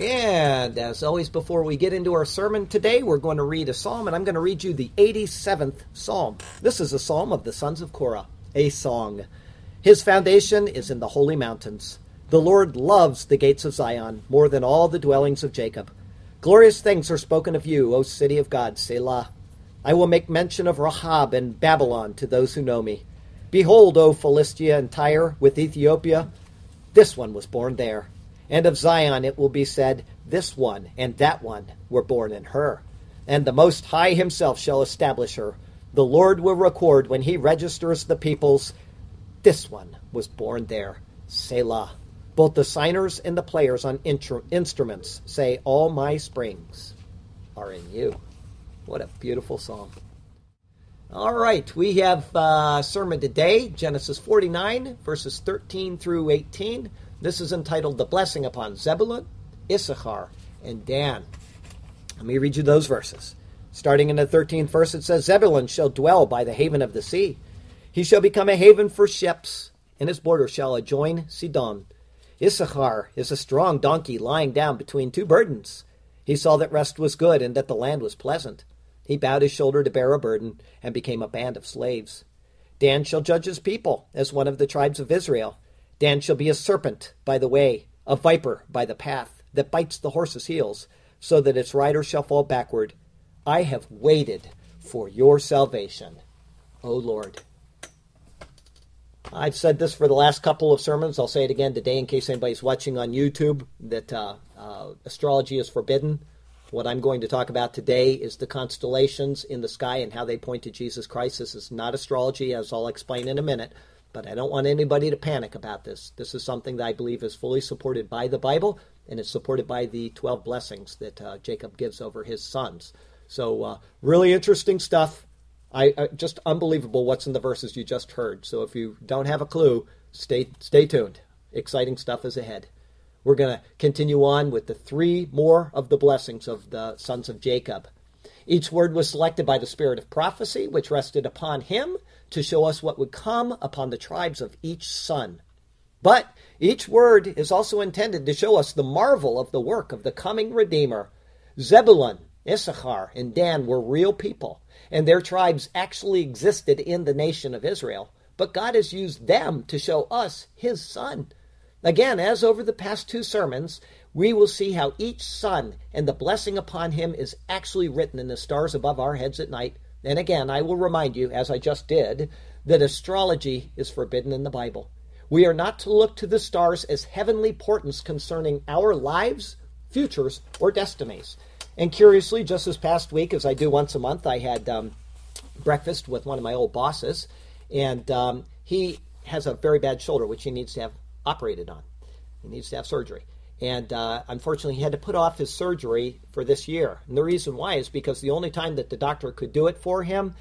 And uh, as always, before we get into our sermon today, we're going to read a psalm, and I'm going to read you the 87th psalm. This is a psalm of the sons of Korah, a song. His foundation is in the holy mountains. The Lord loves the gates of Zion more than all the dwellings of Jacob. Glorious things are spoken of you, O city of God, Selah. I will make mention of Rahab and Babylon to those who know me. Behold, O Philistia and Tyre with Ethiopia, this one was born there. And of Zion it will be said, This one and that one were born in her. And the Most High himself shall establish her. The Lord will record when he registers the peoples, This one was born there. Selah. Both the signers and the players on instruments say, All my springs are in you. What a beautiful song. All right, we have uh, sermon today, Genesis 49, verses 13 through 18. This is entitled The Blessing Upon Zebulun, Issachar, and Dan. Let me read you those verses. Starting in the 13th verse, it says, Zebulun shall dwell by the haven of the sea. He shall become a haven for ships, and his border shall adjoin Sidon. Issachar is a strong donkey lying down between two burdens. He saw that rest was good and that the land was pleasant. He bowed his shoulder to bear a burden and became a band of slaves. Dan shall judge his people as one of the tribes of Israel. Dan shall be a serpent by the way, a viper by the path, that bites the horse's heels, so that its rider shall fall backward. I have waited for your salvation, O Lord. I've said this for the last couple of sermons. I'll say it again today in case anybody's watching on YouTube that uh, uh, astrology is forbidden. What I'm going to talk about today is the constellations in the sky and how they point to Jesus Christ. This is not astrology, as I'll explain in a minute. But I don't want anybody to panic about this. This is something that I believe is fully supported by the Bible, and it's supported by the 12 blessings that uh, Jacob gives over his sons. So, uh, really interesting stuff. I, uh, just unbelievable what's in the verses you just heard. So, if you don't have a clue, stay stay tuned. Exciting stuff is ahead. We're going to continue on with the three more of the blessings of the sons of Jacob. Each word was selected by the spirit of prophecy, which rested upon him to show us what would come upon the tribes of each son. But each word is also intended to show us the marvel of the work of the coming Redeemer. Zebulun, Issachar, and Dan were real people, and their tribes actually existed in the nation of Israel. But God has used them to show us his son. Again, as over the past two sermons, we will see how each son and the blessing upon him is actually written in the stars above our heads at night and again, I will remind you, as I just did, that astrology is forbidden in the Bible. We are not to look to the stars as heavenly portents concerning our lives, futures, or destinies. And curiously, just this past week, as I do once a month, I had um, breakfast with one of my old bosses, and um, he has a very bad shoulder, which he needs to have operated on. He needs to have surgery. And uh, unfortunately, he had to put off his surgery for this year. And the reason why is because the only time that the doctor could do it for him,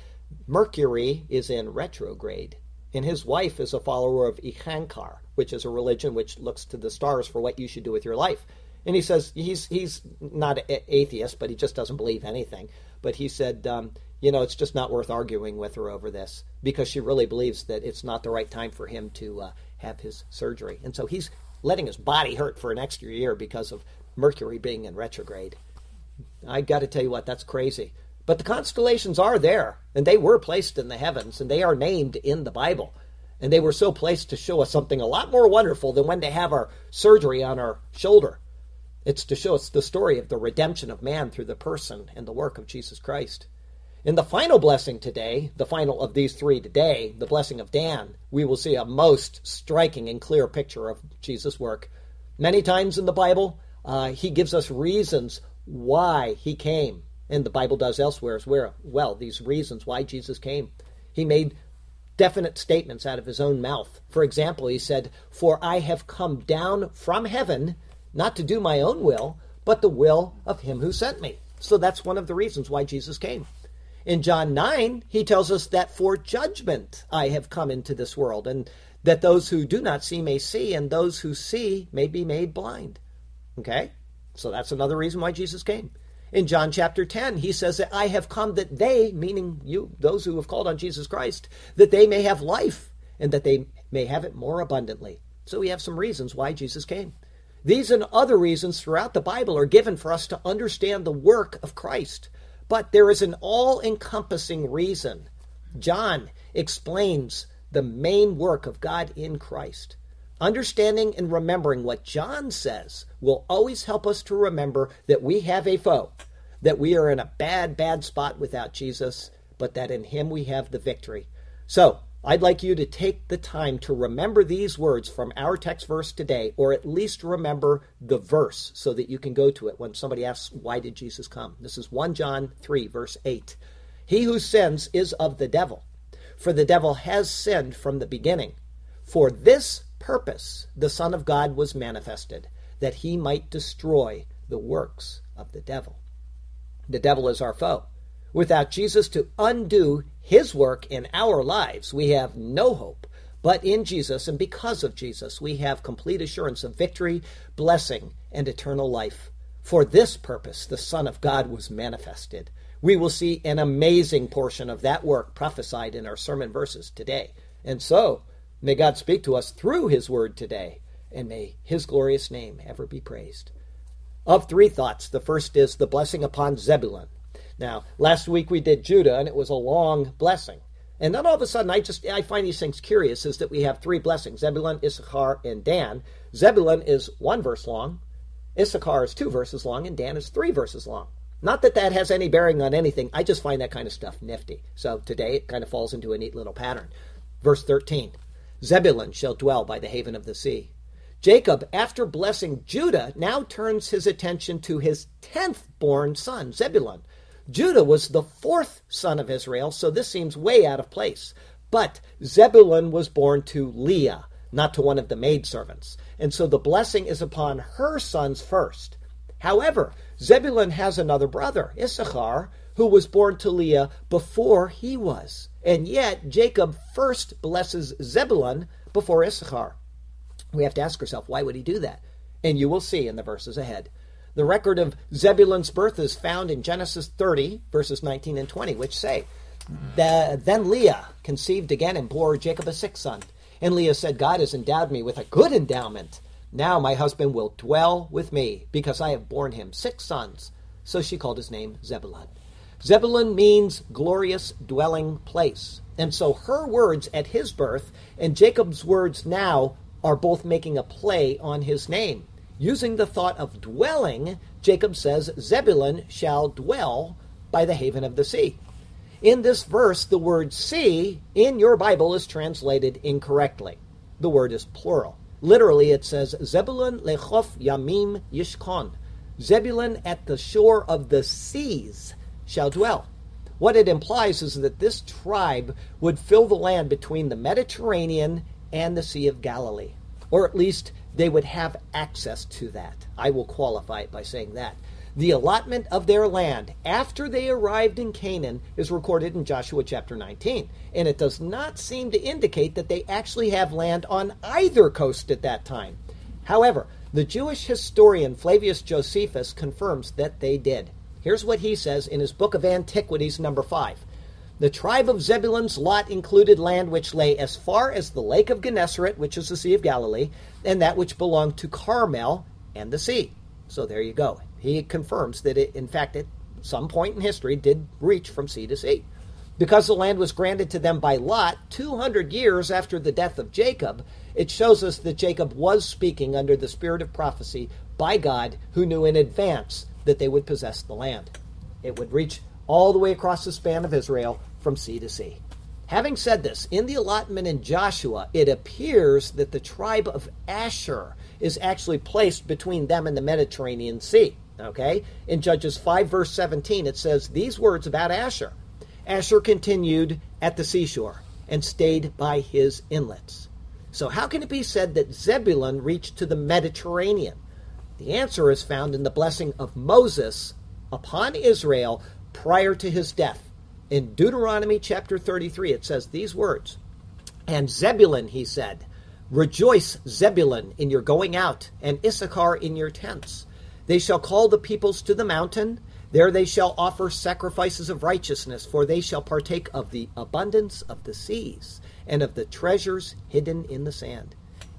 Mercury is in retrograde. And his wife is a follower of Eckankar, which is a religion which looks to the stars for what you should do with your life. And he says he's he's not an atheist, but he just doesn't believe anything. But he said, um, you know, it's just not worth arguing with her over this because she really believes that it's not the right time for him to uh, have his surgery. And so he's letting his body hurt for an extra year because of Mercury being in retrograde. I got to tell you what, that's crazy. But the constellations are there, and they were placed in the heavens, and they are named in the Bible. And they were so placed to show us something a lot more wonderful than when they have our surgery on our shoulder. It's to show us the story of the redemption of man through the person and the work of Jesus Christ. In the final blessing today, the final of these three today, the blessing of Dan, we will see a most striking and clear picture of Jesus' work. Many times in the Bible, uh, he gives us reasons why he came. And the Bible does elsewhere as well, these reasons why Jesus came. He made definite statements out of his own mouth. For example, he said, For I have come down from heaven, not to do my own will, but the will of him who sent me. So that's one of the reasons why Jesus came. In John 9, he tells us that for judgment I have come into this world, and that those who do not see may see, and those who see may be made blind. Okay? So that's another reason why Jesus came. In John chapter 10, he says that I have come that they, meaning you, those who have called on Jesus Christ, that they may have life and that they may have it more abundantly. So we have some reasons why Jesus came. These and other reasons throughout the Bible are given for us to understand the work of Christ. But there is an all encompassing reason. John explains the main work of God in Christ. Understanding and remembering what John says will always help us to remember that we have a foe, that we are in a bad, bad spot without Jesus, but that in him we have the victory. So, I'd like you to take the time to remember these words from our text verse today, or at least remember the verse so that you can go to it when somebody asks, Why did Jesus come? This is 1 John 3, verse 8. He who sins is of the devil, for the devil has sinned from the beginning. For this purpose the Son of God was manifested, that he might destroy the works of the devil. The devil is our foe. Without Jesus to undo his work in our lives, we have no hope. But in Jesus and because of Jesus, we have complete assurance of victory, blessing, and eternal life. For this purpose, the Son of God was manifested. We will see an amazing portion of that work prophesied in our sermon verses today. And so, may God speak to us through his word today, and may his glorious name ever be praised. Of three thoughts, the first is the blessing upon Zebulun. Now, last week we did Judah, and it was a long blessing. And then all of a sudden, I just I find these things curious. Is that we have three blessings: Zebulun, Issachar, and Dan. Zebulun is one verse long, Issachar is two verses long, and Dan is three verses long. Not that that has any bearing on anything. I just find that kind of stuff nifty. So today it kind of falls into a neat little pattern. Verse 13 Zebulun shall dwell by the haven of the sea. Jacob, after blessing Judah, now turns his attention to his tenth born son, Zebulun. Judah was the fourth son of Israel, so this seems way out of place. But Zebulun was born to Leah, not to one of the maidservants. And so the blessing is upon her sons first. However, Zebulun has another brother, Issachar, who was born to Leah before he was. And yet, Jacob first blesses Zebulun before Issachar. We have to ask ourselves, why would he do that? And you will see in the verses ahead. The record of Zebulun's birth is found in Genesis 30, verses 19 and 20, which say, Then Leah conceived again and bore Jacob a sixth son. And Leah said, God has endowed me with a good endowment. Now my husband will dwell with me, because I have borne him six sons. So she called his name Zebulun. Zebulun means glorious dwelling place. And so her words at his birth and Jacob's words now are both making a play on his name. Using the thought of dwelling, Jacob says, Zebulun shall dwell by the haven of the sea. In this verse, the word sea in your Bible is translated incorrectly. The word is plural. Literally, it says, Zebulun lechof yamim yishkon. Zebulun at the shore of the seas shall dwell. What it implies is that this tribe would fill the land between the Mediterranean and the Sea of Galilee, or at least they would have access to that. I will qualify it by saying that. The allotment of their land after they arrived in Canaan is recorded in Joshua chapter 19, and it does not seem to indicate that they actually have land on either coast at that time. However, the Jewish historian Flavius Josephus confirms that they did. Here's what he says in his book of Antiquities, number 5. The tribe of Zebulun's lot included land which lay as far as the lake of Gennesaret, which is the Sea of Galilee, and that which belonged to Carmel and the sea. So there you go. He confirms that it, in fact, at some point in history, did reach from sea to sea. Because the land was granted to them by Lot 200 years after the death of Jacob, it shows us that Jacob was speaking under the spirit of prophecy by God, who knew in advance that they would possess the land. It would reach all the way across the span of Israel from sea to sea. Having said this, in the allotment in Joshua, it appears that the tribe of Asher is actually placed between them and the Mediterranean Sea. Okay? In Judges 5, verse 17, it says these words about Asher Asher continued at the seashore and stayed by his inlets. So, how can it be said that Zebulun reached to the Mediterranean? The answer is found in the blessing of Moses upon Israel prior to his death. In Deuteronomy chapter 33, it says these words And Zebulun, he said, Rejoice, Zebulun, in your going out, and Issachar in your tents. They shall call the peoples to the mountain. There they shall offer sacrifices of righteousness, for they shall partake of the abundance of the seas and of the treasures hidden in the sand.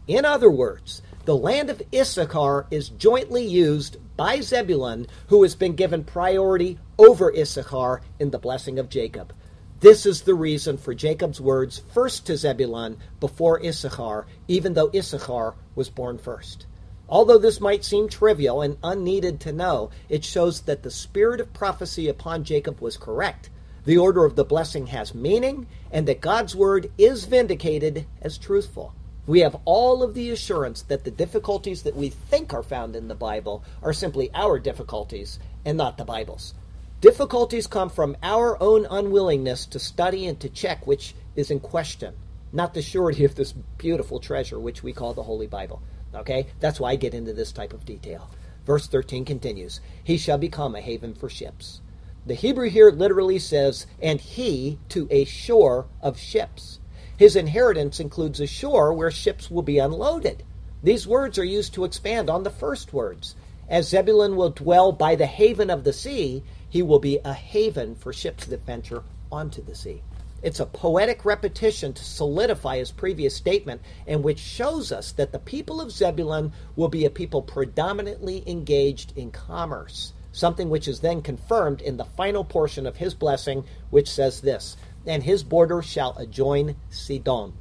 In other words, the land of Issachar is jointly used by Zebulun, who has been given priority over Issachar in the blessing of Jacob. This is the reason for Jacob's words first to Zebulun before Issachar, even though Issachar was born first. Although this might seem trivial and unneeded to know, it shows that the spirit of prophecy upon Jacob was correct. The order of the blessing has meaning, and that God's word is vindicated as truthful. We have all of the assurance that the difficulties that we think are found in the Bible are simply our difficulties and not the Bible's. Difficulties come from our own unwillingness to study and to check which is in question, not the surety of this beautiful treasure which we call the Holy Bible. Okay? That's why I get into this type of detail. Verse 13 continues He shall become a haven for ships. The Hebrew here literally says, and he to a shore of ships. His inheritance includes a shore where ships will be unloaded. These words are used to expand on the first words. As Zebulun will dwell by the haven of the sea, he will be a haven for ships that venture onto the sea. It's a poetic repetition to solidify his previous statement, and which shows us that the people of Zebulun will be a people predominantly engaged in commerce, something which is then confirmed in the final portion of his blessing, which says this And his border shall adjoin Sidon.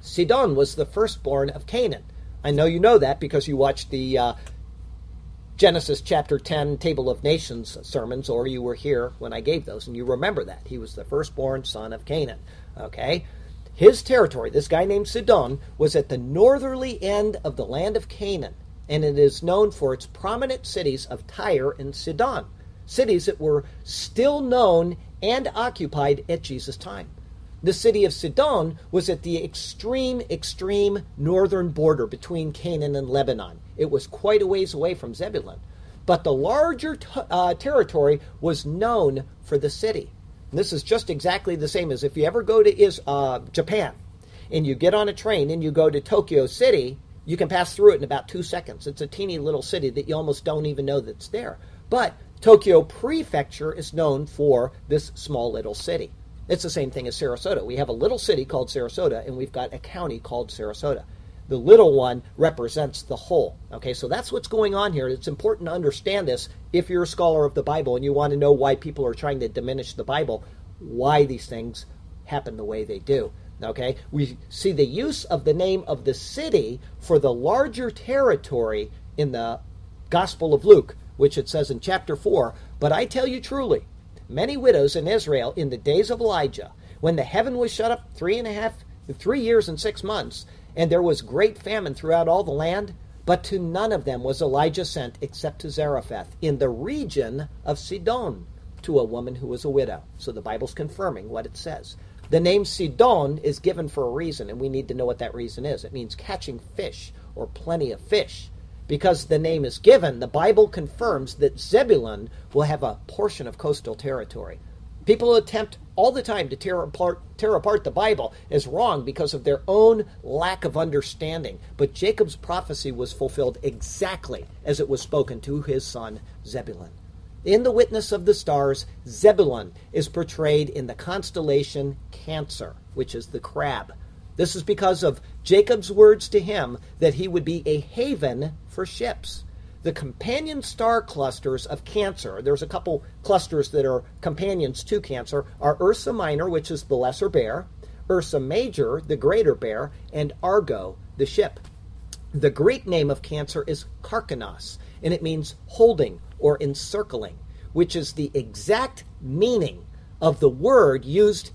Sidon was the firstborn of Canaan. I know you know that because you watched the uh, Genesis chapter 10 Table of Nations sermons, or you were here when I gave those, and you remember that. He was the firstborn son of Canaan. Okay? His territory, this guy named Sidon, was at the northerly end of the land of Canaan, and it is known for its prominent cities of Tyre and Sidon, cities that were still known and occupied at Jesus' time. The city of Sidon was at the extreme, extreme northern border between Canaan and Lebanon. It was quite a ways away from Zebulun. But the larger t- uh, territory was known for the city. And this is just exactly the same as if you ever go to is, uh, Japan and you get on a train and you go to Tokyo City, you can pass through it in about two seconds. It's a teeny little city that you almost don't even know that's there. But Tokyo Prefecture is known for this small little city. It's the same thing as Sarasota. We have a little city called Sarasota, and we've got a county called Sarasota. The little one represents the whole. Okay, so that's what's going on here. It's important to understand this if you're a scholar of the Bible and you want to know why people are trying to diminish the Bible, why these things happen the way they do. Okay, we see the use of the name of the city for the larger territory in the Gospel of Luke, which it says in chapter 4. But I tell you truly, many widows in Israel in the days of Elijah, when the heaven was shut up three and a half, three years and six months, and there was great famine throughout all the land, but to none of them was Elijah sent except to Zarephath in the region of Sidon, to a woman who was a widow. So the Bible's confirming what it says. The name Sidon is given for a reason, and we need to know what that reason is. It means catching fish or plenty of fish. Because the name is given, the Bible confirms that Zebulun will have a portion of coastal territory. People attempt all the time to tear apart, tear apart the Bible as wrong because of their own lack of understanding. But Jacob's prophecy was fulfilled exactly as it was spoken to his son Zebulun. In the witness of the stars, Zebulun is portrayed in the constellation Cancer, which is the crab. This is because of Jacob's words to him that he would be a haven for ships. The companion star clusters of Cancer, there's a couple clusters that are companions to Cancer, are Ursa Minor, which is the lesser bear, Ursa Major, the greater bear, and Argo, the ship. The Greek name of Cancer is Karkanos, and it means holding or encircling, which is the exact meaning of the word used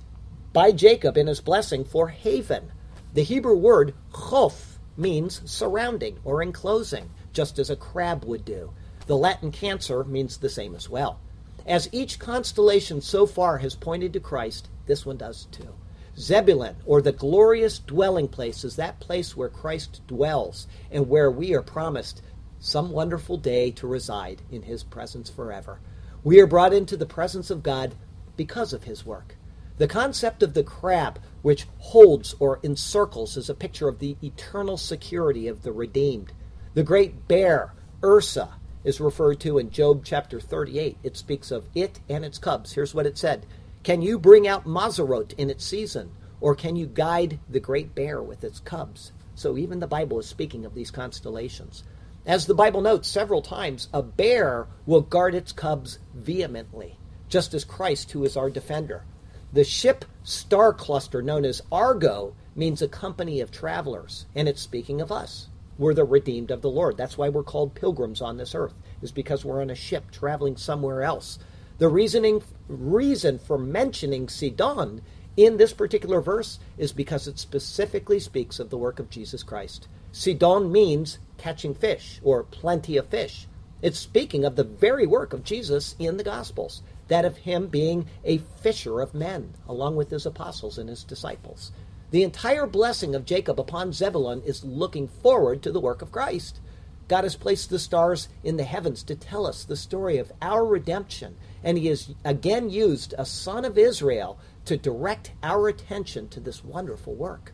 by Jacob in his blessing for haven. The Hebrew word chof means surrounding or enclosing, just as a crab would do. The Latin cancer means the same as well. As each constellation so far has pointed to Christ, this one does too. Zebulun, or the glorious dwelling place, is that place where Christ dwells and where we are promised some wonderful day to reside in his presence forever. We are brought into the presence of God because of his work. The concept of the crab, which holds or encircles, is a picture of the eternal security of the redeemed. The great bear, Ursa, is referred to in Job chapter 38. It speaks of it and its cubs. Here's what it said Can you bring out Mazarot in its season, or can you guide the great bear with its cubs? So even the Bible is speaking of these constellations. As the Bible notes several times, a bear will guard its cubs vehemently, just as Christ, who is our defender. The ship star cluster known as Argo means a company of travelers, and it's speaking of us. We're the redeemed of the Lord. That's why we're called pilgrims on this earth, is because we're on a ship traveling somewhere else. The reasoning reason for mentioning Sidon in this particular verse is because it specifically speaks of the work of Jesus Christ. Sidon means catching fish or plenty of fish. It's speaking of the very work of Jesus in the Gospels that of him being a fisher of men, along with his apostles and his disciples. The entire blessing of Jacob upon Zebulun is looking forward to the work of Christ. God has placed the stars in the heavens to tell us the story of our redemption, and He has again used a son of Israel to direct our attention to this wonderful work.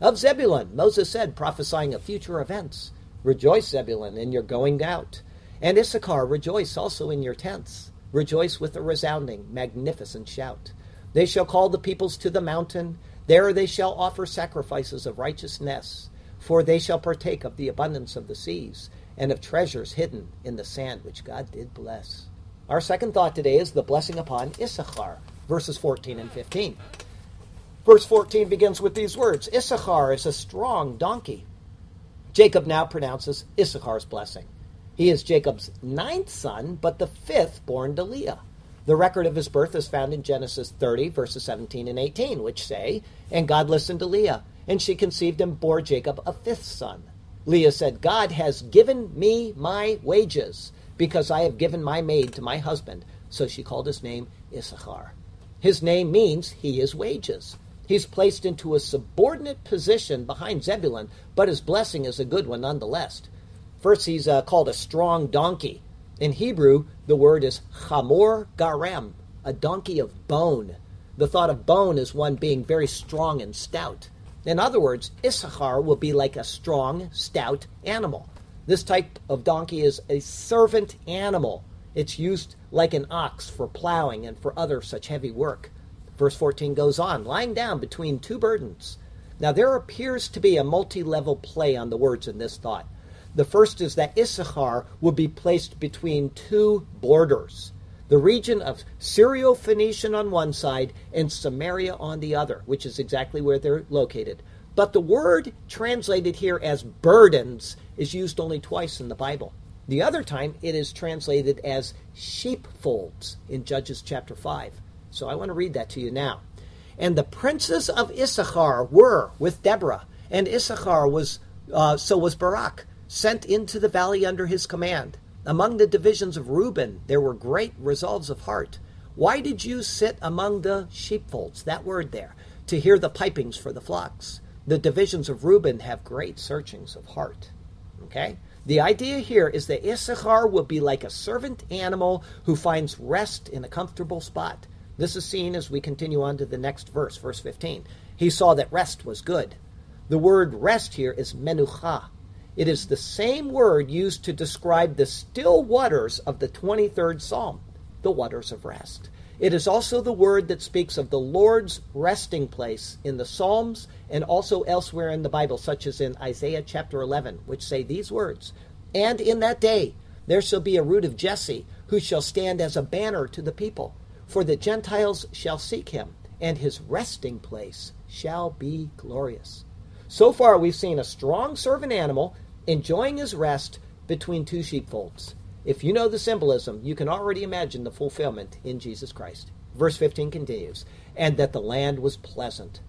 Of Zebulun, Moses said, prophesying of future events, Rejoice, Zebulun, in your going out, and Issachar, rejoice also in your tents. Rejoice with a resounding, magnificent shout. They shall call the peoples to the mountain. There they shall offer sacrifices of righteousness, for they shall partake of the abundance of the seas and of treasures hidden in the sand which God did bless. Our second thought today is the blessing upon Issachar, verses 14 and 15. Verse 14 begins with these words Issachar is a strong donkey. Jacob now pronounces Issachar's blessing. He is Jacob's ninth son, but the fifth born to Leah. The record of his birth is found in Genesis 30, verses 17 and 18, which say, And God listened to Leah, and she conceived and bore Jacob a fifth son. Leah said, God has given me my wages, because I have given my maid to my husband. So she called his name Issachar. His name means he is wages. He's placed into a subordinate position behind Zebulun, but his blessing is a good one nonetheless. First, he's uh, called a strong donkey. In Hebrew, the word is chamor garem, a donkey of bone. The thought of bone is one being very strong and stout. In other words, Issachar will be like a strong, stout animal. This type of donkey is a servant animal. It's used like an ox for plowing and for other such heavy work. Verse 14 goes on, lying down between two burdens. Now, there appears to be a multi level play on the words in this thought. The first is that Issachar will be placed between two borders the region of Syro Phoenician on one side and Samaria on the other, which is exactly where they're located. But the word translated here as burdens is used only twice in the Bible. The other time it is translated as sheepfolds in Judges chapter 5. So I want to read that to you now. And the princes of Issachar were with Deborah, and Issachar was, uh, so was Barak sent into the valley under his command. Among the divisions of Reuben, there were great resolves of heart. Why did you sit among the sheepfolds? That word there, to hear the pipings for the flocks. The divisions of Reuben have great searchings of heart. Okay? The idea here is that Issachar will be like a servant animal who finds rest in a comfortable spot. This is seen as we continue on to the next verse, verse 15. He saw that rest was good. The word rest here is menucha, it is the same word used to describe the still waters of the 23rd Psalm, the waters of rest. It is also the word that speaks of the Lord's resting place in the Psalms and also elsewhere in the Bible, such as in Isaiah chapter 11, which say these words And in that day there shall be a root of Jesse, who shall stand as a banner to the people. For the Gentiles shall seek him, and his resting place shall be glorious. So far, we've seen a strong servant animal enjoying his rest between two sheepfolds. If you know the symbolism, you can already imagine the fulfillment in Jesus Christ. Verse 15 continues, and that the land was pleasant.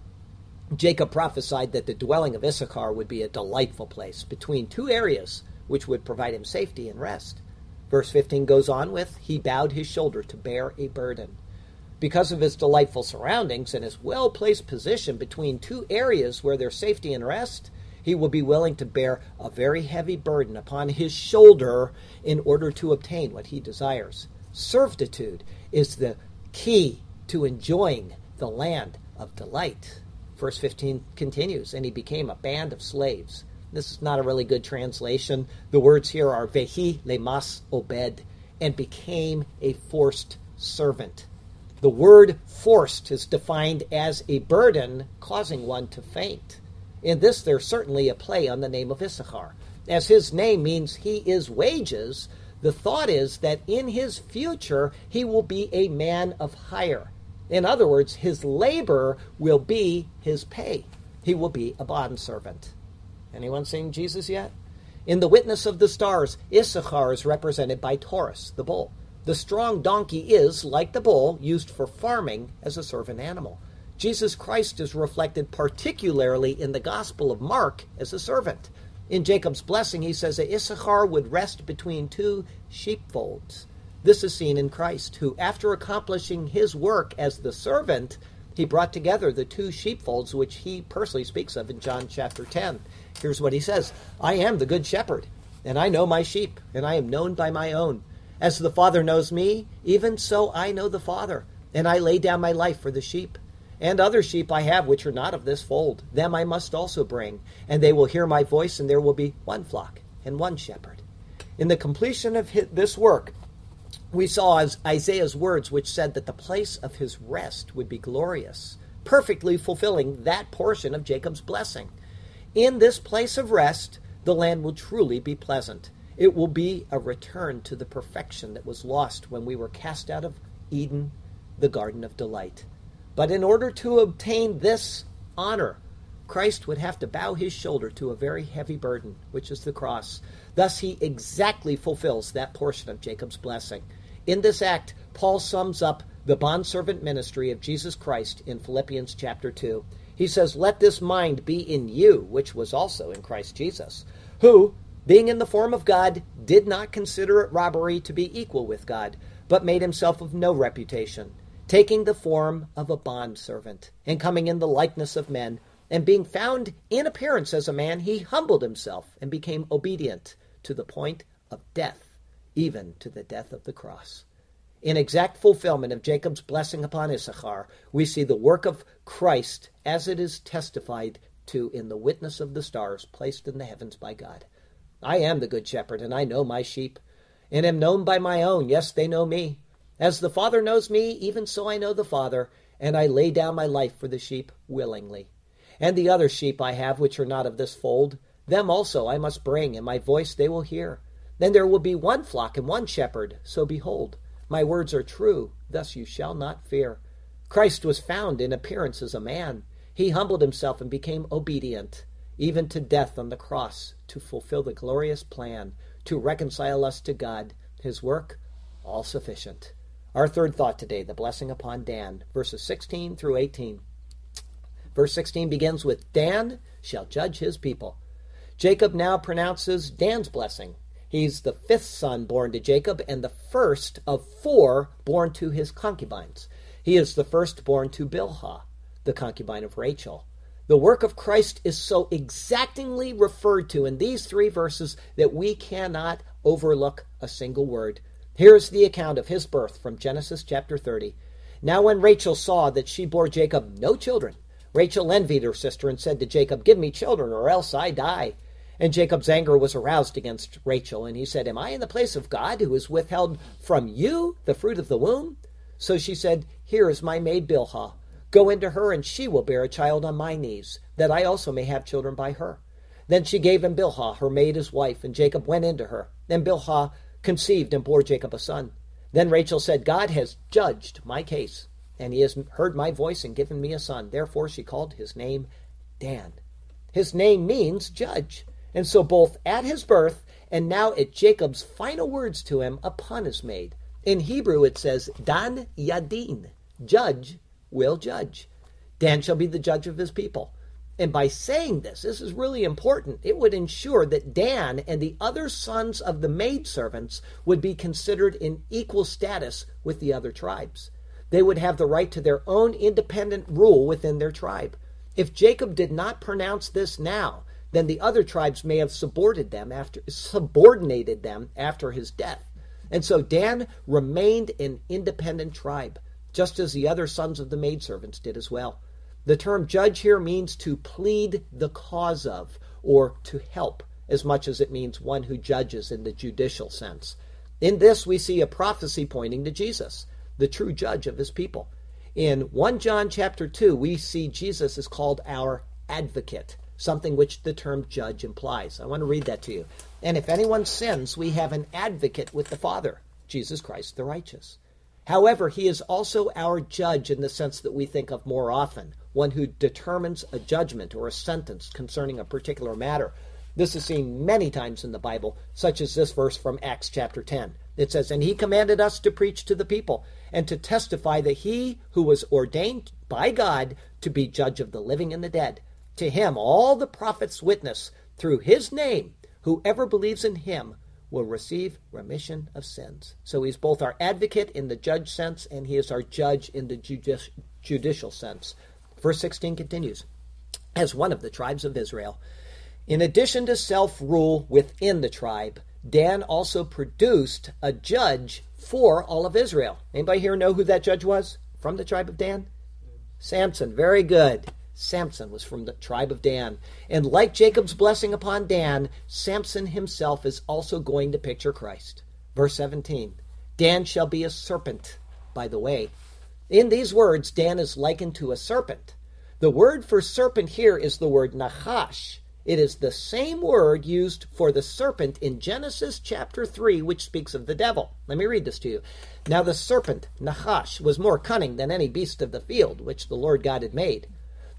Jacob prophesied that the dwelling of Issachar would be a delightful place between two areas which would provide him safety and rest. Verse 15 goes on with, He bowed his shoulder to bear a burden. Because of his delightful surroundings and his well placed position between two areas where there's safety and rest, he will be willing to bear a very heavy burden upon his shoulder in order to obtain what he desires. Servitude is the key to enjoying the land of delight. Verse 15 continues, and he became a band of slaves. This is not a really good translation. The words here are vehi lemas obed, and became a forced servant. The word forced is defined as a burden causing one to faint. In this, there's certainly a play on the name of Issachar. As his name means he is wages, the thought is that in his future he will be a man of hire. In other words, his labor will be his pay. He will be a bondservant. Anyone seen Jesus yet? In the witness of the stars, Issachar is represented by Taurus, the bull. The strong donkey is, like the bull, used for farming as a servant animal. Jesus Christ is reflected particularly in the Gospel of Mark as a servant. In Jacob's blessing, he says that Issachar would rest between two sheepfolds. This is seen in Christ, who, after accomplishing his work as the servant, he brought together the two sheepfolds, which he personally speaks of in John chapter 10. Here's what he says I am the good shepherd, and I know my sheep, and I am known by my own. As the Father knows me, even so I know the Father, and I lay down my life for the sheep. And other sheep I have which are not of this fold. Them I must also bring. And they will hear my voice, and there will be one flock and one shepherd. In the completion of this work, we saw Isaiah's words, which said that the place of his rest would be glorious, perfectly fulfilling that portion of Jacob's blessing. In this place of rest, the land will truly be pleasant. It will be a return to the perfection that was lost when we were cast out of Eden, the garden of delight. But in order to obtain this honor, Christ would have to bow his shoulder to a very heavy burden, which is the cross. Thus, he exactly fulfills that portion of Jacob's blessing. In this act, Paul sums up the bondservant ministry of Jesus Christ in Philippians chapter 2. He says, Let this mind be in you, which was also in Christ Jesus, who, being in the form of God, did not consider it robbery to be equal with God, but made himself of no reputation taking the form of a bondservant, and coming in the likeness of men, and being found in appearance as a man, he humbled himself and became obedient to the point of death, even to the death of the cross. In exact fulfillment of Jacob's blessing upon Issachar, we see the work of Christ as it is testified to in the witness of the stars placed in the heavens by God. I am the good shepherd, and I know my sheep, and am known by my own. Yes, they know me. As the Father knows me, even so I know the Father, and I lay down my life for the sheep willingly. And the other sheep I have, which are not of this fold, them also I must bring, and my voice they will hear. Then there will be one flock and one shepherd. So behold, my words are true, thus you shall not fear. Christ was found in appearance as a man. He humbled himself and became obedient, even to death on the cross, to fulfill the glorious plan, to reconcile us to God. His work, all sufficient. Our third thought today, the blessing upon Dan, verses 16 through 18. Verse 16 begins with Dan shall judge his people. Jacob now pronounces Dan's blessing. He's the fifth son born to Jacob and the first of four born to his concubines. He is the first born to Bilhah, the concubine of Rachel. The work of Christ is so exactingly referred to in these three verses that we cannot overlook a single word. Here is the account of his birth from Genesis chapter 30. Now, when Rachel saw that she bore Jacob no children, Rachel envied her sister and said to Jacob, Give me children, or else I die. And Jacob's anger was aroused against Rachel, and he said, Am I in the place of God, who has withheld from you the fruit of the womb? So she said, Here is my maid Bilhah. Go into her, and she will bear a child on my knees, that I also may have children by her. Then she gave him Bilhah, her maid, as wife, and Jacob went into her. And Bilhah conceived and bore Jacob a son. Then Rachel said, God has judged my case, and he has heard my voice and given me a son. Therefore she called his name Dan. His name means judge. And so both at his birth and now at Jacob's final words to him upon his maid. In Hebrew it says, Dan Yadin, judge will judge. Dan shall be the judge of his people. And by saying this, this is really important, it would ensure that Dan and the other sons of the maidservants would be considered in equal status with the other tribes. They would have the right to their own independent rule within their tribe. If Jacob did not pronounce this now, then the other tribes may have subordinated them after subordinated them after his death. And so Dan remained an independent tribe, just as the other sons of the maidservants did as well. The term judge here means to plead the cause of or to help as much as it means one who judges in the judicial sense. In this, we see a prophecy pointing to Jesus, the true judge of his people. In 1 John chapter 2, we see Jesus is called our advocate. something which the term judge implies. I want to read that to you. And if anyone sins, we have an advocate with the Father, Jesus Christ the righteous. However, he is also our judge in the sense that we think of more often, one who determines a judgment or a sentence concerning a particular matter. This is seen many times in the Bible, such as this verse from Acts chapter 10. It says, And he commanded us to preach to the people and to testify that he who was ordained by God to be judge of the living and the dead, to him all the prophets witness through his name, whoever believes in him will receive remission of sins. So he's both our advocate in the judge sense and he is our judge in the judici- judicial sense. Verse 16 continues As one of the tribes of Israel, in addition to self rule within the tribe, Dan also produced a judge for all of Israel. Anybody here know who that judge was from the tribe of Dan? Samson. Very good. Samson was from the tribe of Dan. And like Jacob's blessing upon Dan, Samson himself is also going to picture Christ. Verse 17 Dan shall be a serpent, by the way. In these words, Dan is likened to a serpent. The word for serpent here is the word nachash. It is the same word used for the serpent in Genesis chapter 3, which speaks of the devil. Let me read this to you. Now the serpent, Nachash, was more cunning than any beast of the field which the Lord God had made.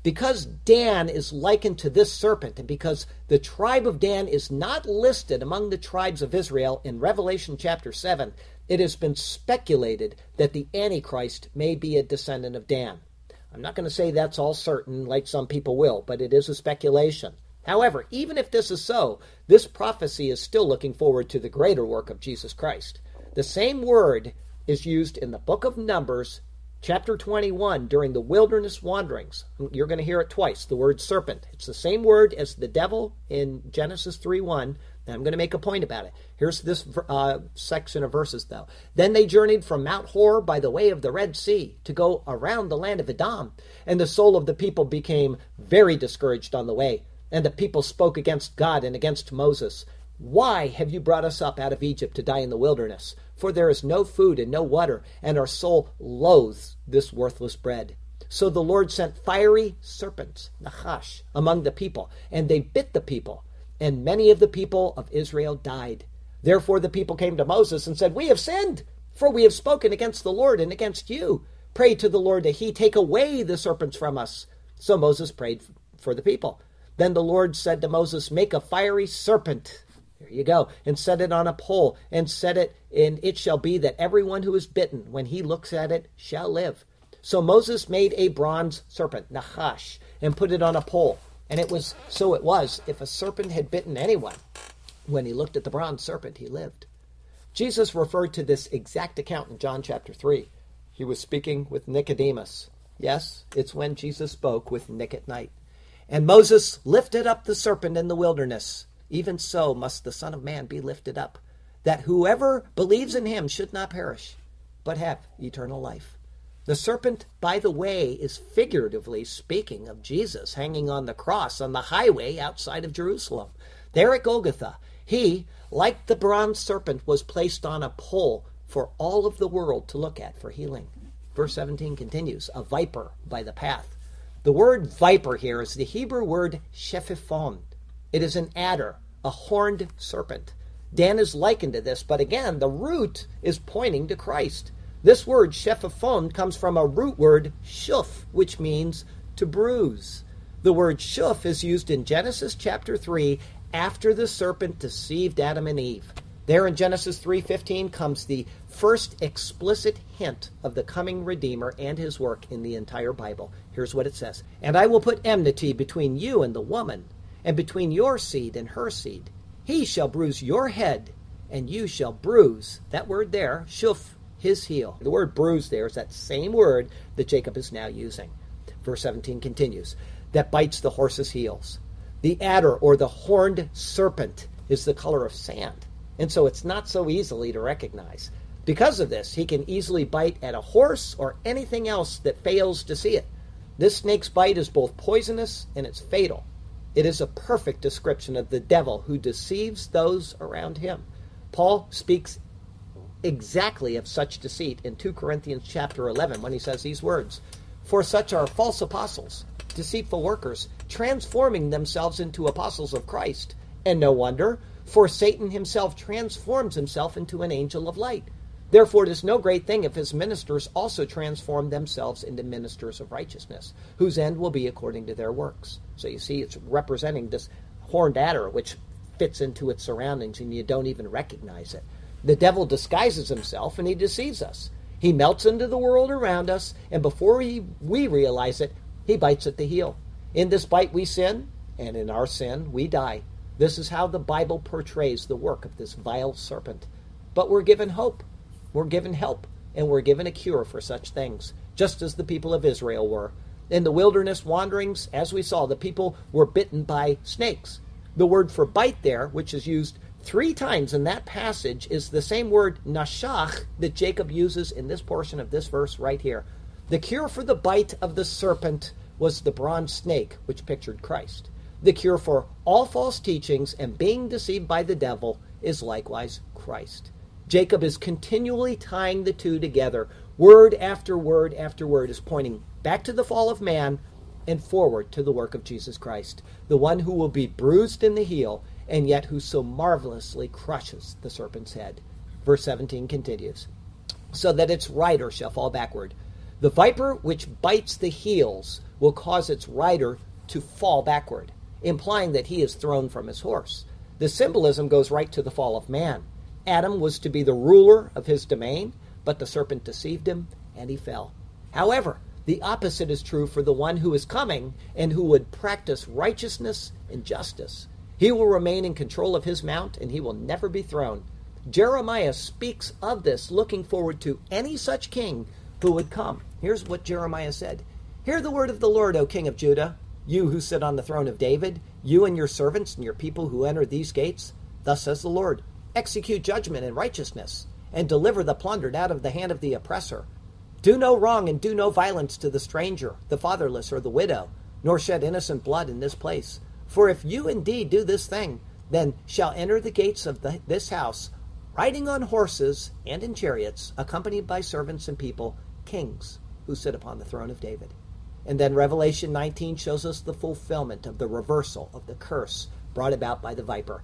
Because Dan is likened to this serpent, and because the tribe of Dan is not listed among the tribes of Israel in Revelation chapter 7, it has been speculated that the Antichrist may be a descendant of Dan. I'm not going to say that's all certain, like some people will, but it is a speculation. However, even if this is so, this prophecy is still looking forward to the greater work of Jesus Christ. The same word is used in the book of Numbers, chapter 21, during the wilderness wanderings. You're going to hear it twice the word serpent. It's the same word as the devil in Genesis 3 1. And I'm going to make a point about it. Here's this uh, section of verses, though. Then they journeyed from Mount Hor by the way of the Red Sea to go around the land of Edom. And the soul of the people became very discouraged on the way. And the people spoke against God and against Moses. Why have you brought us up out of Egypt to die in the wilderness? For there is no food and no water, and our soul loathes this worthless bread. So the Lord sent fiery serpents, Nachash, among the people, and they bit the people, and many of the people of Israel died. Therefore the people came to Moses and said, We have sinned, for we have spoken against the Lord and against you. Pray to the Lord that he take away the serpents from us. So Moses prayed for the people. Then the Lord said to Moses, Make a fiery serpent. There you go. And set it on a pole, and set it, and it shall be that everyone who is bitten, when he looks at it, shall live. So Moses made a bronze serpent, Nachash, and put it on a pole. And it was so it was, if a serpent had bitten anyone, when he looked at the bronze serpent, he lived. Jesus referred to this exact account in John chapter 3. He was speaking with Nicodemus. Yes, it's when Jesus spoke with Nick at night. And Moses lifted up the serpent in the wilderness. Even so must the Son of Man be lifted up, that whoever believes in him should not perish, but have eternal life. The serpent, by the way, is figuratively speaking of Jesus hanging on the cross on the highway outside of Jerusalem. There at Golgotha, he, like the bronze serpent, was placed on a pole for all of the world to look at for healing. Verse 17 continues A viper by the path the word viper here is the Hebrew word shephifon. It is an adder, a horned serpent. Dan is likened to this, but again, the root is pointing to Christ. This word shephifon comes from a root word shuf, which means to bruise. The word shuf is used in Genesis chapter 3 after the serpent deceived Adam and Eve. There in Genesis 3:15 comes the first explicit hint of the coming redeemer and his work in the entire Bible. Here's what it says. "And I will put enmity between you and the woman, and between your seed and her seed. He shall bruise your head, and you shall bruise." That word there, shuf, his heel. The word bruise there is that same word that Jacob is now using. Verse 17 continues, that bites the horse's heels. The adder or the horned serpent is the color of sand and so it's not so easily to recognize. Because of this, he can easily bite at a horse or anything else that fails to see it. This snake's bite is both poisonous and it's fatal. It is a perfect description of the devil who deceives those around him. Paul speaks exactly of such deceit in 2 Corinthians chapter 11 when he says these words, "For such are false apostles, deceitful workers, transforming themselves into apostles of Christ. And no wonder, for Satan himself transforms himself into an angel of light. Therefore, it is no great thing if his ministers also transform themselves into ministers of righteousness, whose end will be according to their works. So you see, it's representing this horned adder, which fits into its surroundings and you don't even recognize it. The devil disguises himself and he deceives us. He melts into the world around us, and before we, we realize it, he bites at the heel. In this bite, we sin, and in our sin, we die. This is how the Bible portrays the work of this vile serpent. But we're given hope, we're given help, and we're given a cure for such things, just as the people of Israel were. In the wilderness wanderings, as we saw, the people were bitten by snakes. The word for bite there, which is used three times in that passage, is the same word nashach that Jacob uses in this portion of this verse right here. The cure for the bite of the serpent was the bronze snake, which pictured Christ. The cure for all false teachings and being deceived by the devil is likewise Christ. Jacob is continually tying the two together. Word after word after word is pointing back to the fall of man and forward to the work of Jesus Christ, the one who will be bruised in the heel and yet who so marvelously crushes the serpent's head. Verse 17 continues So that its rider shall fall backward. The viper which bites the heels will cause its rider to fall backward, implying that he is thrown from his horse. The symbolism goes right to the fall of man. Adam was to be the ruler of his domain, but the serpent deceived him and he fell. However, the opposite is true for the one who is coming and who would practice righteousness and justice. He will remain in control of his mount and he will never be thrown. Jeremiah speaks of this, looking forward to any such king who would come. Here's what Jeremiah said Hear the word of the Lord, O king of Judah, you who sit on the throne of David, you and your servants and your people who enter these gates. Thus says the Lord Execute judgment and righteousness, and deliver the plundered out of the hand of the oppressor. Do no wrong and do no violence to the stranger, the fatherless, or the widow, nor shed innocent blood in this place. For if you indeed do this thing, then shall enter the gates of the, this house, riding on horses and in chariots, accompanied by servants and people, kings who sit upon the throne of David. And then Revelation 19 shows us the fulfillment of the reversal of the curse brought about by the viper.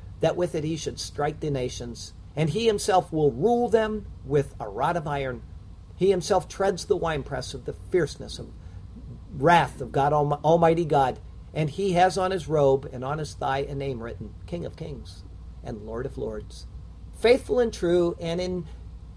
that with it he should strike the nations. And he himself will rule them with a rod of iron. He himself treads the winepress of the fierceness of wrath of God Almighty God. And he has on his robe and on his thigh a name written King of Kings and Lord of Lords. Faithful and true, and in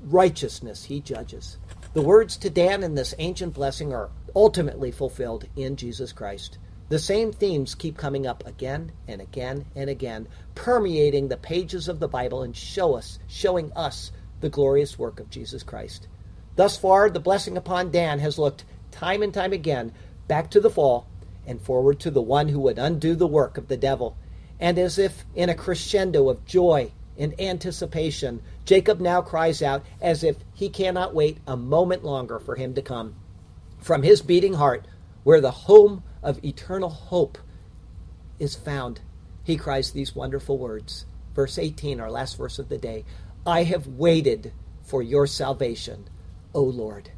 righteousness he judges. The words to Dan in this ancient blessing are ultimately fulfilled in Jesus Christ. The same themes keep coming up again and again and again, permeating the pages of the Bible and show us, showing us the glorious work of Jesus Christ. Thus far, the blessing upon Dan has looked time and time again back to the fall and forward to the one who would undo the work of the devil. And as if in a crescendo of joy in anticipation, Jacob now cries out as if he cannot wait a moment longer for him to come. From his beating heart, where the home of eternal hope is found, he cries these wonderful words. Verse 18, our last verse of the day I have waited for your salvation, O Lord.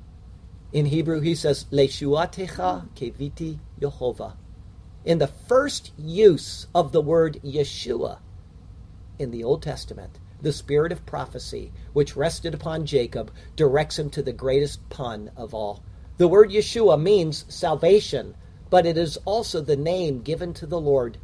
In Hebrew, he says, Leshuatecha keviti Yehovah. In the first use of the word Yeshua, in the Old Testament, the spirit of prophecy, which rested upon Jacob, directs him to the greatest pun of all. The word Yeshua means salvation, but it is also the name given to the Lord.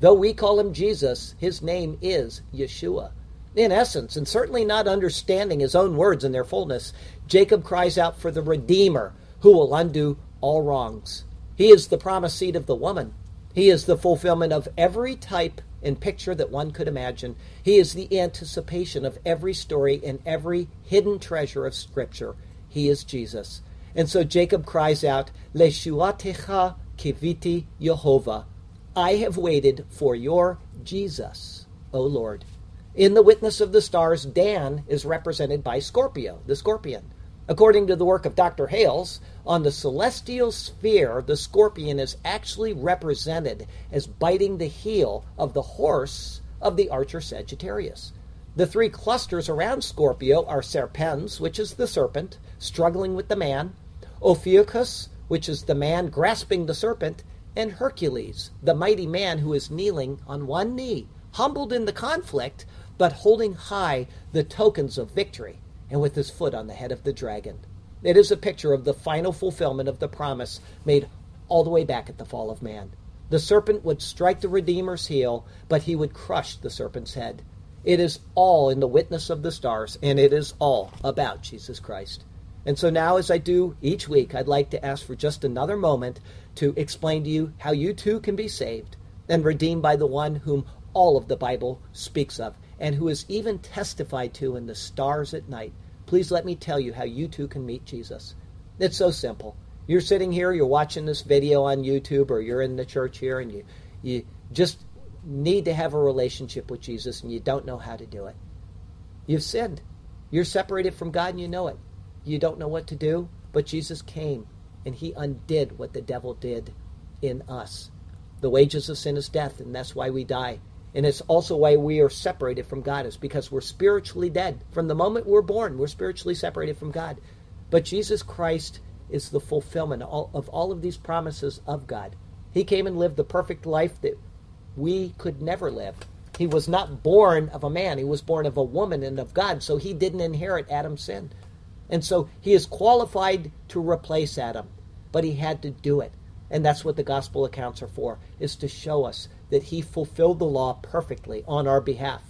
Though we call him Jesus, his name is Yeshua. In essence, and certainly not understanding his own words in their fullness, Jacob cries out for the Redeemer who will undo all wrongs. He is the promised seed of the woman. He is the fulfillment of every type and picture that one could imagine. He is the anticipation of every story and every hidden treasure of Scripture. He is Jesus. And so Jacob cries out, Leshuatecha kiviti Yehovah. I have waited for your Jesus, O Lord. In the witness of the stars, Dan is represented by Scorpio, the scorpion. According to the work of Dr. Hales, on the celestial sphere, the scorpion is actually represented as biting the heel of the horse of the archer Sagittarius. The three clusters around Scorpio are Serpens, which is the serpent, struggling with the man, Ophiuchus, which is the man grasping the serpent, and Hercules, the mighty man who is kneeling on one knee, humbled in the conflict, but holding high the tokens of victory and with his foot on the head of the dragon. It is a picture of the final fulfillment of the promise made all the way back at the fall of man. The serpent would strike the Redeemer's heel, but he would crush the serpent's head. It is all in the witness of the stars, and it is all about Jesus Christ. And so now, as I do each week, I'd like to ask for just another moment to explain to you how you too can be saved and redeemed by the one whom all of the Bible speaks of and who is even testified to in the stars at night. Please let me tell you how you too can meet Jesus. It's so simple. You're sitting here, you're watching this video on YouTube, or you're in the church here, and you, you just need to have a relationship with Jesus and you don't know how to do it. You've sinned. You're separated from God and you know it. You don't know what to do, but Jesus came and he undid what the devil did in us. The wages of sin is death, and that's why we die. And it's also why we are separated from God, is because we're spiritually dead. From the moment we're born, we're spiritually separated from God. But Jesus Christ is the fulfillment of all of these promises of God. He came and lived the perfect life that we could never live. He was not born of a man, he was born of a woman and of God, so he didn't inherit Adam's sin. And so he is qualified to replace Adam, but he had to do it. And that's what the gospel accounts are for, is to show us that he fulfilled the law perfectly on our behalf.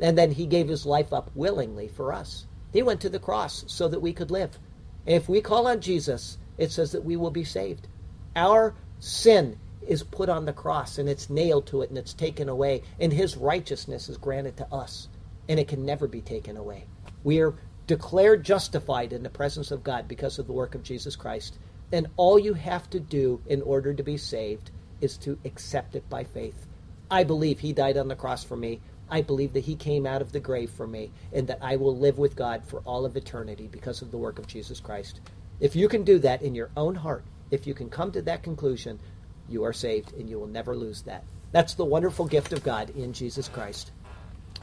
And then he gave his life up willingly for us. He went to the cross so that we could live. And if we call on Jesus, it says that we will be saved. Our sin is put on the cross and it's nailed to it and it's taken away. And his righteousness is granted to us. And it can never be taken away. We are declared justified in the presence of God because of the work of Jesus Christ. And all you have to do in order to be saved is to accept it by faith. I believe he died on the cross for me. I believe that he came out of the grave for me and that I will live with God for all of eternity because of the work of Jesus Christ. If you can do that in your own heart, if you can come to that conclusion, you are saved and you will never lose that. That's the wonderful gift of God in Jesus Christ.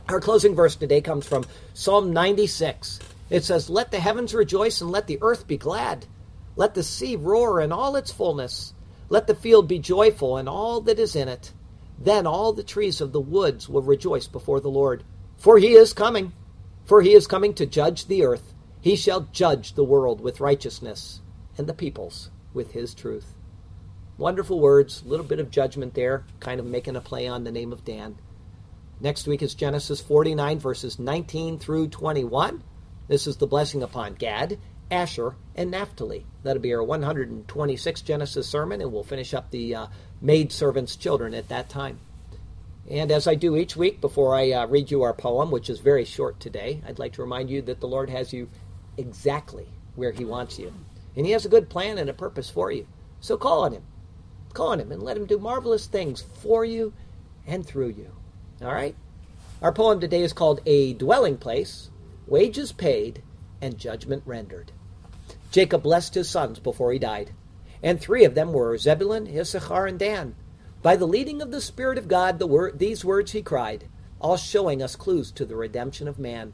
Our closing verse today comes from Psalm 96. It says, Let the heavens rejoice and let the earth be glad. Let the sea roar in all its fullness. Let the field be joyful and all that is in it. Then all the trees of the woods will rejoice before the Lord. For he is coming. For he is coming to judge the earth. He shall judge the world with righteousness and the peoples with his truth. Wonderful words, little bit of judgment there, kind of making a play on the name of Dan. Next week is Genesis 49, verses 19 through 21. This is the blessing upon Gad, Asher, and Naphtali. That'll be our 126th Genesis sermon, and we'll finish up the uh, maidservant's children at that time. And as I do each week before I uh, read you our poem, which is very short today, I'd like to remind you that the Lord has you exactly where He wants you. And He has a good plan and a purpose for you. So call on Him. Call on Him and let Him do marvelous things for you and through you. All right? Our poem today is called A Dwelling Place, Wages Paid, and Judgment Rendered. Jacob blessed his sons before he died, and three of them were Zebulun, Issachar, and Dan. By the leading of the Spirit of God, the wor- these words he cried, all showing us clues to the redemption of man.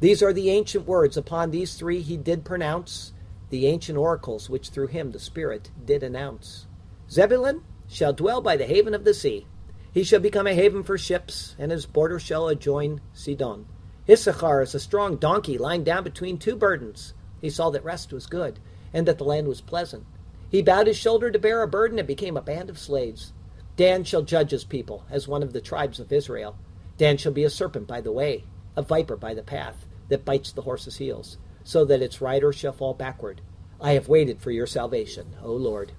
These are the ancient words. Upon these three he did pronounce the ancient oracles which through him the Spirit did announce. Zebulun shall dwell by the haven of the sea. He shall become a haven for ships, and his border shall adjoin Sidon. Issachar is a strong donkey lying down between two burdens. He saw that rest was good, and that the land was pleasant. He bowed his shoulder to bear a burden and became a band of slaves. Dan shall judge his people as one of the tribes of Israel. Dan shall be a serpent by the way, a viper by the path, that bites the horse's heels, so that its rider shall fall backward. I have waited for your salvation, O Lord.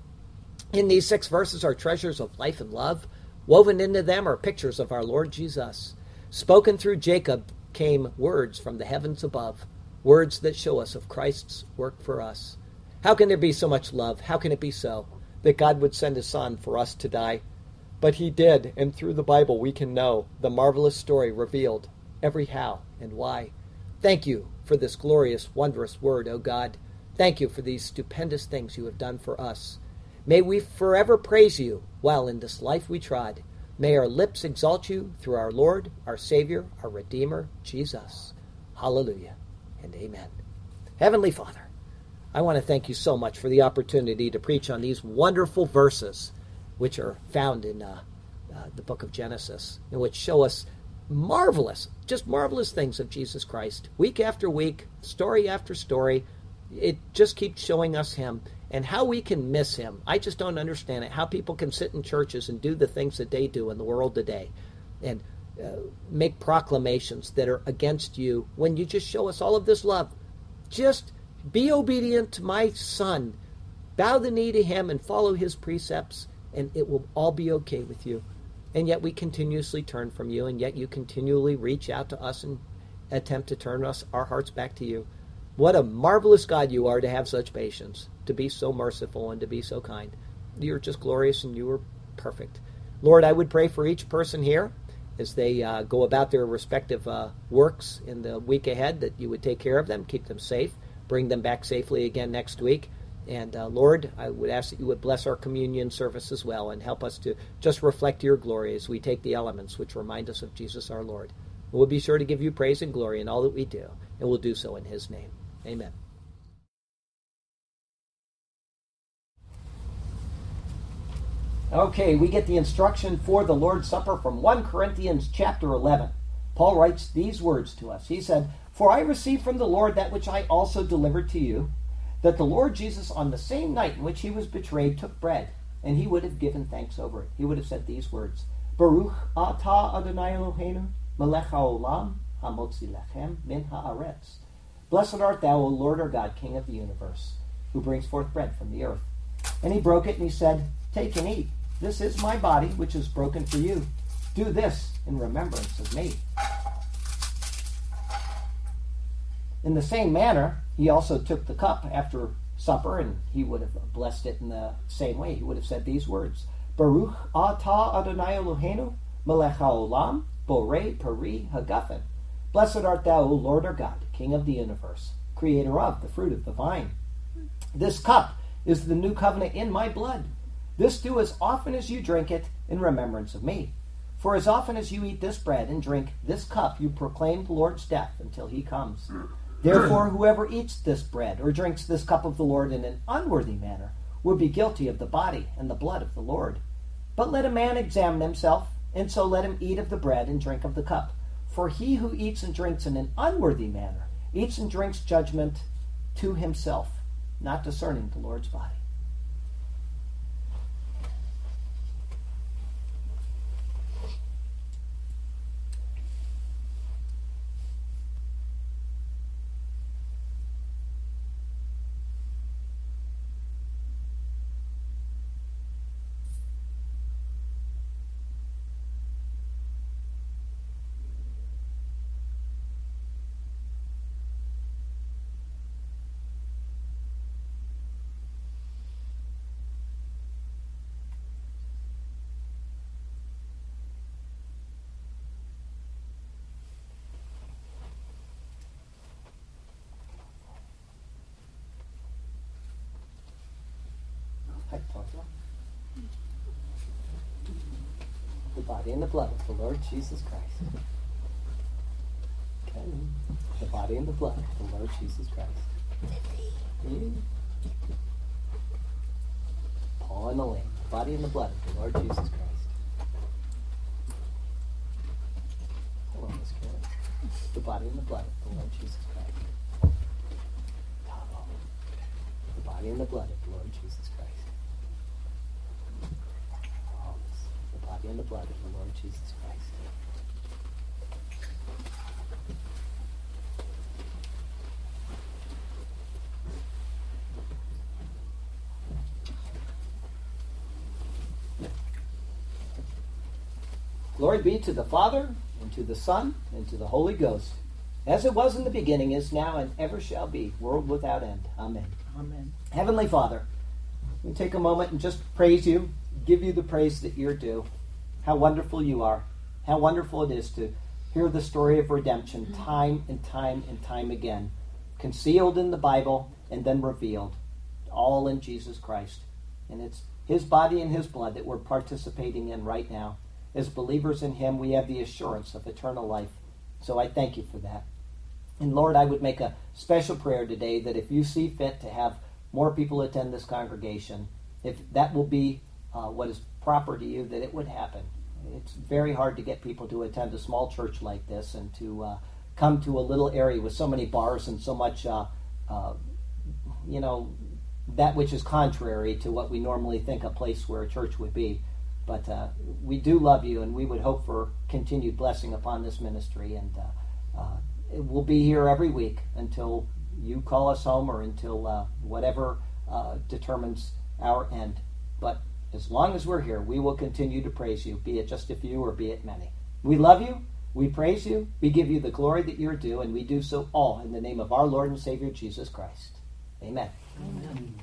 In these six verses are treasures of life and love. Woven into them are pictures of our Lord Jesus. Spoken through Jacob came words from the heavens above words that show us of Christ's work for us. How can there be so much love? How can it be so that God would send his son for us to die? But he did, and through the Bible we can know the marvelous story revealed, every how and why. Thank you for this glorious, wondrous word, O God. Thank you for these stupendous things you have done for us. May we forever praise you while in this life we trod. May our lips exalt you through our Lord, our Savior, our Redeemer, Jesus. Hallelujah and amen. Heavenly Father, I want to thank you so much for the opportunity to preach on these wonderful verses which are found in uh, uh, the book of Genesis, and which show us marvelous, just marvelous things of Jesus Christ. Week after week, story after story, it just keeps showing us Him and how we can miss Him. I just don't understand it. How people can sit in churches and do the things that they do in the world today and uh, make proclamations that are against you when you just show us all of this love. Just be obedient to my Son. Bow the knee to Him and follow His precepts and it will all be okay with you. And yet we continuously turn from you, and yet you continually reach out to us and attempt to turn us our hearts back to you. What a marvelous God you are to have such patience, to be so merciful and to be so kind. You're just glorious and you are perfect. Lord, I would pray for each person here as they uh, go about their respective uh, works in the week ahead that you would take care of them, keep them safe, bring them back safely again next week. And uh, Lord, I would ask that you would bless our communion service as well and help us to just reflect your glory as we take the elements which remind us of Jesus our Lord. We'll be sure to give you praise and glory in all that we do, and we'll do so in his name. Amen. Okay, we get the instruction for the Lord's Supper from 1 Corinthians chapter 11. Paul writes these words to us. He said, For I received from the Lord that which I also delivered to you that the Lord Jesus, on the same night in which he was betrayed, took bread, and he would have given thanks over it. He would have said these words Baruch Adonai Eloheinu, melech haolam, hamotzi lechem min haaretz. Blessed art thou, O Lord our God, King of the universe, who brings forth bread from the earth. And he broke it, and he said, Take and eat. This is my body, which is broken for you. Do this in remembrance of me. In the same manner, he also took the cup after supper, and he would have blessed it in the same way. He would have said these words Baruch atah Adonai Eloheinu, melech haolam, borei peri hagafen. Blessed art thou, O Lord our God, King of the universe, creator of the fruit of the vine. This cup is the new covenant in my blood. This do as often as you drink it in remembrance of me. For as often as you eat this bread and drink this cup, you proclaim the Lord's death until he comes. Therefore, whoever eats this bread or drinks this cup of the Lord in an unworthy manner would be guilty of the body and the blood of the Lord. But let a man examine himself, and so let him eat of the bread and drink of the cup. For he who eats and drinks in an unworthy manner eats and drinks judgment to himself, not discerning the Lord's body. The body and the blood of the Lord Jesus Christ. Okay. The body and the blood of the Lord Jesus Christ. Paul and the Lamb. The body and the blood of the Lord Jesus Christ. The body and the blood of the Lord Jesus Christ. The body and the blood of the Lord Jesus body and the blood of the Lord Jesus Christ. Glory be to the Father, and to the Son, and to the Holy Ghost, as it was in the beginning, is now, and ever shall be, world without end. Amen. Amen. Heavenly Father, we take a moment and just praise you, give you the praise that you're due. How wonderful you are. How wonderful it is to hear the story of redemption time and time and time again, concealed in the Bible and then revealed, all in Jesus Christ. And it's His body and His blood that we're participating in right now. As believers in Him, we have the assurance of eternal life. So I thank you for that. And Lord, I would make a special prayer today that if you see fit to have more people attend this congregation, if that will be uh, what is proper to you, that it would happen. It's very hard to get people to attend a small church like this and to uh, come to a little area with so many bars and so much, uh, uh you know, that which is contrary to what we normally think a place where a church would be. But uh, we do love you, and we would hope for continued blessing upon this ministry. And uh, we'll be here every week until you call us home or until whatever determines our end. But as long as we're here, we will continue to praise you, be it just a few or be it many. We love you. We praise you. We give you the glory that you're due, and we do so all in the name of our Lord and Savior Jesus Christ. Amen. Amen.